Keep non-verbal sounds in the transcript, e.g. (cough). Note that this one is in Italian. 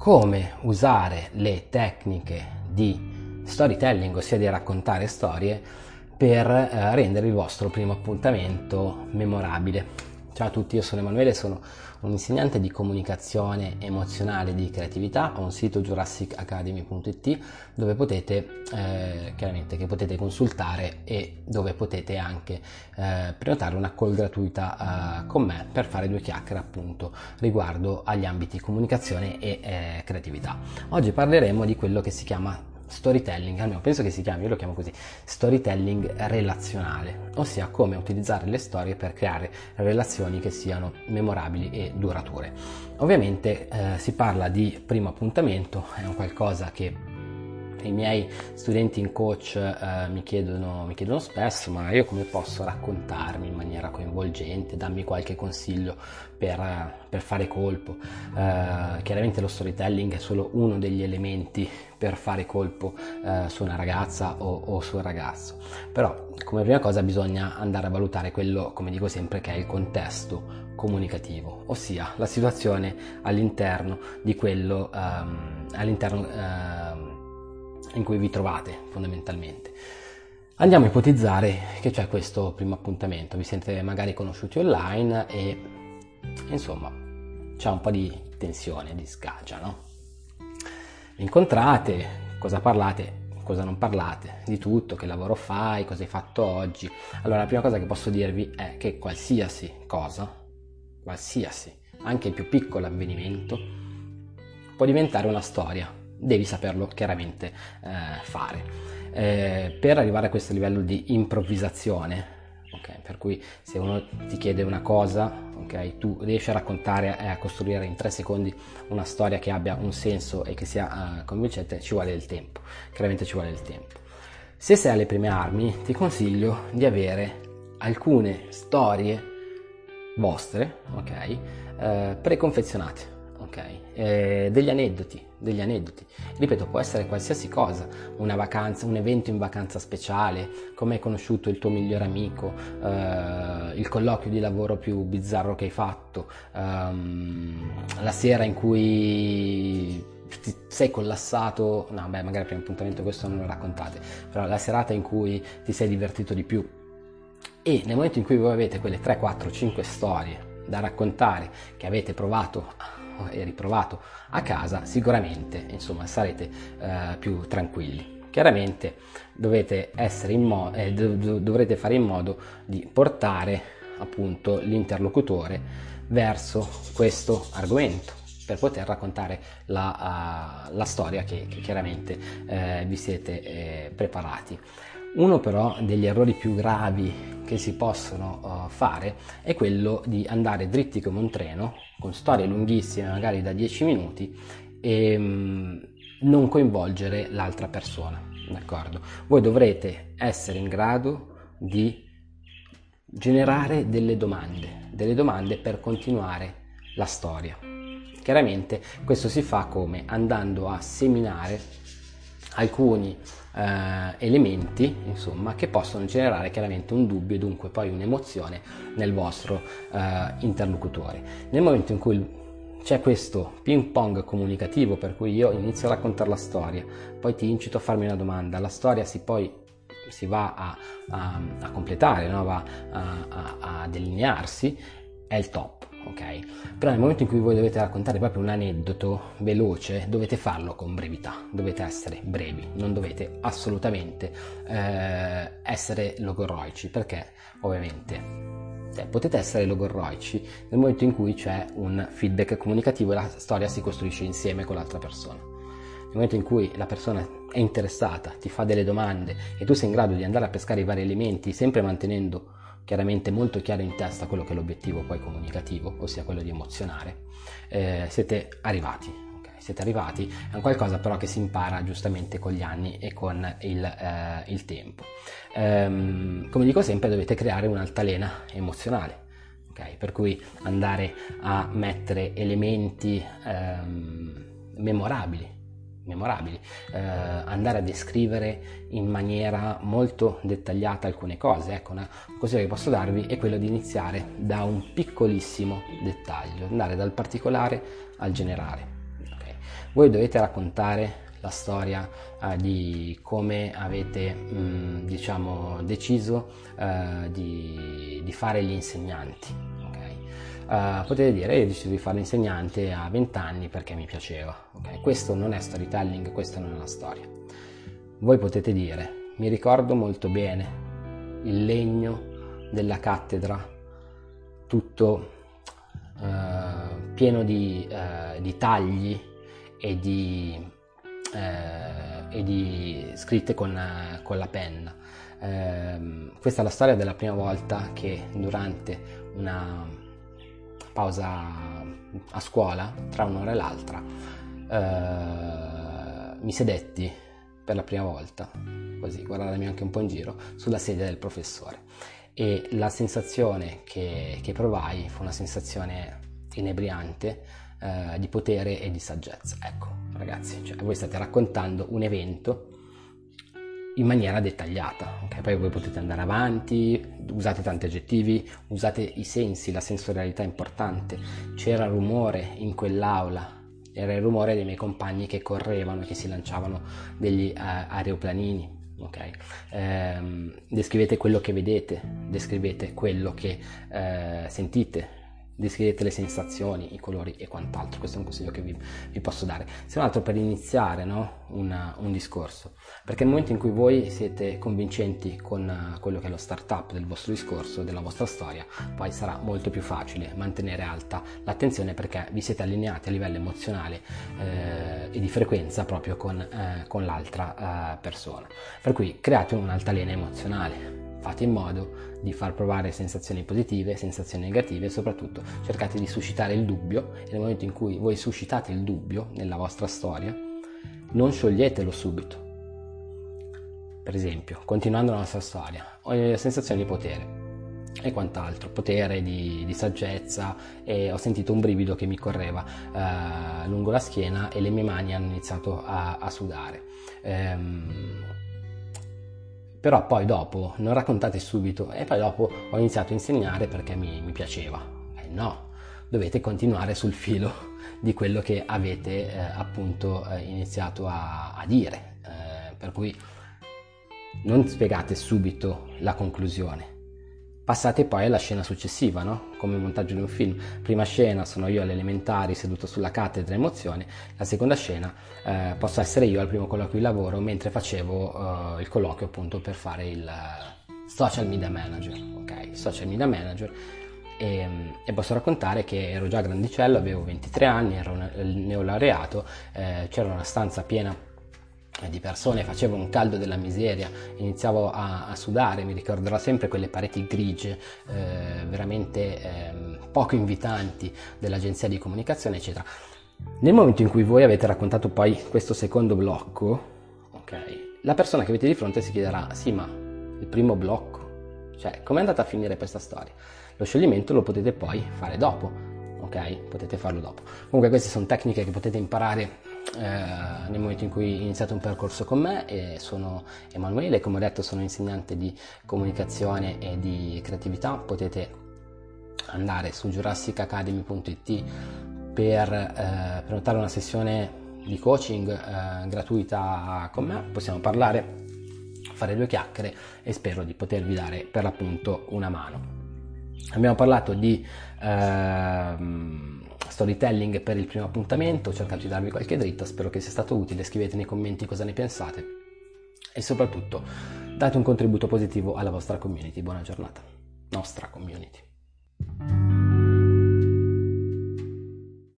come usare le tecniche di storytelling, ossia di raccontare storie, per eh, rendere il vostro primo appuntamento memorabile. Ciao a tutti, io sono Emanuele, sono un insegnante di comunicazione emozionale e di creatività, ho un sito jurassicacademy.it dove potete eh, chiaramente che potete consultare e dove potete anche eh, prenotare una call gratuita eh, con me per fare due chiacchiere appunto riguardo agli ambiti comunicazione e eh, creatività. Oggi parleremo di quello che si chiama storytelling, almeno penso che si chiami, io lo chiamo così, storytelling relazionale, ossia come utilizzare le storie per creare relazioni che siano memorabili e durature. Ovviamente eh, si parla di primo appuntamento, è un qualcosa che i miei studenti in coach eh, mi, chiedono, mi, chiedono, spesso, ma io come posso raccontarmi in maniera coinvolgente, dammi qualche consiglio per, per fare colpo. Eh, chiaramente lo storytelling è solo uno degli elementi per fare colpo eh, su una ragazza o, o su un ragazzo, però come prima cosa bisogna andare a valutare quello, come dico sempre, che è il contesto comunicativo, ossia la situazione all'interno di quello, um, all'interno uh, in cui vi trovate fondamentalmente. Andiamo a ipotizzare che c'è questo primo appuntamento, vi siete magari conosciuti online e insomma c'è un po' di tensione, di scaggia, no? Vi incontrate, cosa parlate, cosa non parlate, di tutto, che lavoro fai, cosa hai fatto oggi. Allora la prima cosa che posso dirvi è che qualsiasi cosa, qualsiasi, anche il più piccolo avvenimento, può diventare una storia devi saperlo chiaramente eh, fare. Eh, per arrivare a questo livello di improvvisazione, okay, per cui se uno ti chiede una cosa, okay, tu riesci a raccontare e a costruire in tre secondi una storia che abbia un senso e che sia uh, convincente, ci vuole del tempo, chiaramente ci vuole del tempo. Se sei alle prime armi, ti consiglio di avere alcune storie vostre, ok, eh, preconfezionate ok? Eh, degli aneddoti, degli aneddoti. Ripeto, può essere qualsiasi cosa, una vacanza, un evento in vacanza speciale, come hai conosciuto il tuo migliore amico, eh, il colloquio di lavoro più bizzarro che hai fatto, ehm, la sera in cui ti sei collassato, no beh magari un appuntamento questo non lo raccontate, però la serata in cui ti sei divertito di più e nel momento in cui voi avete quelle 3, 4, 5 storie da raccontare che avete provato e riprovato a casa, sicuramente insomma, sarete eh, più tranquilli. Chiaramente dovete, mo- eh, dov- dovrete fare in modo di portare appunto l'interlocutore verso questo argomento per poter raccontare la, uh, la storia che, che chiaramente eh, vi siete eh, preparati. Uno però degli errori più gravi che si possono uh, fare è quello di andare dritti come un treno, con storie lunghissime, magari da 10 minuti, e um, non coinvolgere l'altra persona. D'accordo? Voi dovrete essere in grado di generare delle domande, delle domande per continuare la storia. Chiaramente questo si fa come andando a seminare alcuni eh, elementi insomma, che possono generare chiaramente un dubbio e dunque poi un'emozione nel vostro eh, interlocutore. Nel momento in cui c'è questo ping pong comunicativo per cui io inizio a raccontare la storia, poi ti incito a farmi una domanda, la storia si poi si va a, a, a completare, no? va a, a delinearsi, è il top ok? Però nel momento in cui voi dovete raccontare proprio un aneddoto veloce, dovete farlo con brevità, dovete essere brevi, non dovete assolutamente eh, essere logorroici, perché ovviamente cioè, potete essere logorroici nel momento in cui c'è un feedback comunicativo e la storia si costruisce insieme con l'altra persona. Nel momento in cui la persona è interessata, ti fa delle domande e tu sei in grado di andare a pescare i vari elementi, sempre mantenendo chiaramente molto chiaro in testa quello che è l'obiettivo poi comunicativo, ossia quello di emozionare, eh, siete arrivati. Siete arrivati, è un qualcosa però che si impara giustamente con gli anni e con il, eh, il tempo. Ehm, come dico sempre, dovete creare un'altalena emozionale. Okay? Per cui andare a mettere elementi ehm, memorabili memorabili, eh, andare a descrivere in maniera molto dettagliata alcune cose. Ecco, una consiglio che posso darvi è quello di iniziare da un piccolissimo dettaglio, andare dal particolare al generale. Okay? Voi dovete raccontare la storia uh, di come avete mh, diciamo, deciso uh, di, di, fare gli insegnanti. Uh, potete dire io ho deciso di fare l'insegnante a 20 anni perché mi piaceva. Okay? Questo non è storytelling, questa non è la storia. Voi potete dire mi ricordo molto bene il legno della cattedra tutto pieno di, di tagli e di eh, e di scritte con, con la penna. Eh, questa è la storia della prima volta che durante una pausa a scuola, tra un'ora e l'altra, eh, mi sedetti per la prima volta, così guardandomi anche un po' in giro, sulla sedia del professore. E la sensazione che, che provai fu una sensazione inebriante eh, di potere e di saggezza. Ecco, ragazzi, cioè voi state raccontando un evento in maniera dettagliata, okay? poi voi potete andare avanti, usate tanti aggettivi, usate i sensi, la sensorialità è importante, c'era rumore in quell'aula, era il rumore dei miei compagni che correvano, che si lanciavano degli uh, aeroplanini, ok? Ehm, descrivete quello che vedete, descrivete quello che uh, sentite, descrivete le sensazioni, i colori e quant'altro. Questo è un consiglio che vi, vi posso dare. Se non altro per iniziare no? Una, un discorso, perché nel momento in cui voi siete convincenti con uh, quello che è lo startup del vostro discorso, della vostra storia, poi sarà molto più facile mantenere alta l'attenzione perché vi siete allineati a livello emozionale eh, e di frequenza proprio con, eh, con l'altra eh, persona. Per cui create un'altalena emozionale Fate in modo di far provare sensazioni positive, sensazioni negative e soprattutto cercate di suscitare il dubbio e nel momento in cui voi suscitate il dubbio nella vostra storia, non scioglietelo subito. Per esempio, continuando la nostra storia, ho le sensazioni di potere e quant'altro, potere di, di, saggezza e ho sentito un brivido che mi correva eh, lungo la schiena e le mie mani hanno iniziato a, a sudare. Ehm, però poi dopo non raccontate subito e poi dopo ho iniziato a insegnare perché mi, mi piaceva. Eh no, dovete continuare sul filo (laughs) di quello che avete eh, appunto eh, iniziato a, a dire. Eh, per cui non spiegate subito la conclusione, Passate poi alla scena successiva, no? come montaggio di un film. Prima scena sono io alle elementari seduto sulla cattedra emozione, la seconda scena eh, posso essere io al primo colloquio di lavoro mentre facevo eh, il colloquio appunto per fare il uh, social media manager, ok? Social media manager e, e, posso raccontare che ero già grandicello, avevo 23 anni, ero neolaureato, eh, c'era una stanza piena di persone, facevo un caldo della miseria, iniziavo a, a sudare, mi ricorderò sempre quelle pareti grigie, eh, veramente eh, poco invitanti dell'agenzia di comunicazione, eccetera. Nel momento in cui voi avete raccontato poi questo secondo blocco, okay, la persona che avete di fronte si chiederà, sì ma il primo blocco, cioè com'è andata a finire questa storia? Lo scioglimento lo potete poi fare dopo, ok? Potete farlo dopo. Comunque queste sono tecniche che potete imparare eh, nel momento in cui iniziate un percorso con me e sono Emanuele, come ho detto sono insegnante di comunicazione e di creatività, potete andare su jurassicacademy.it per eh, prenotare una sessione di coaching eh, gratuita con me, possiamo parlare, fare due chiacchiere e spero di potervi dare per l'appunto una mano. Abbiamo parlato di ehm, storytelling per il primo appuntamento, ho cercato di darvi qualche dritta, spero che sia stato utile, scrivete nei commenti cosa ne pensate e soprattutto date un contributo positivo alla vostra community. Buona giornata, nostra community.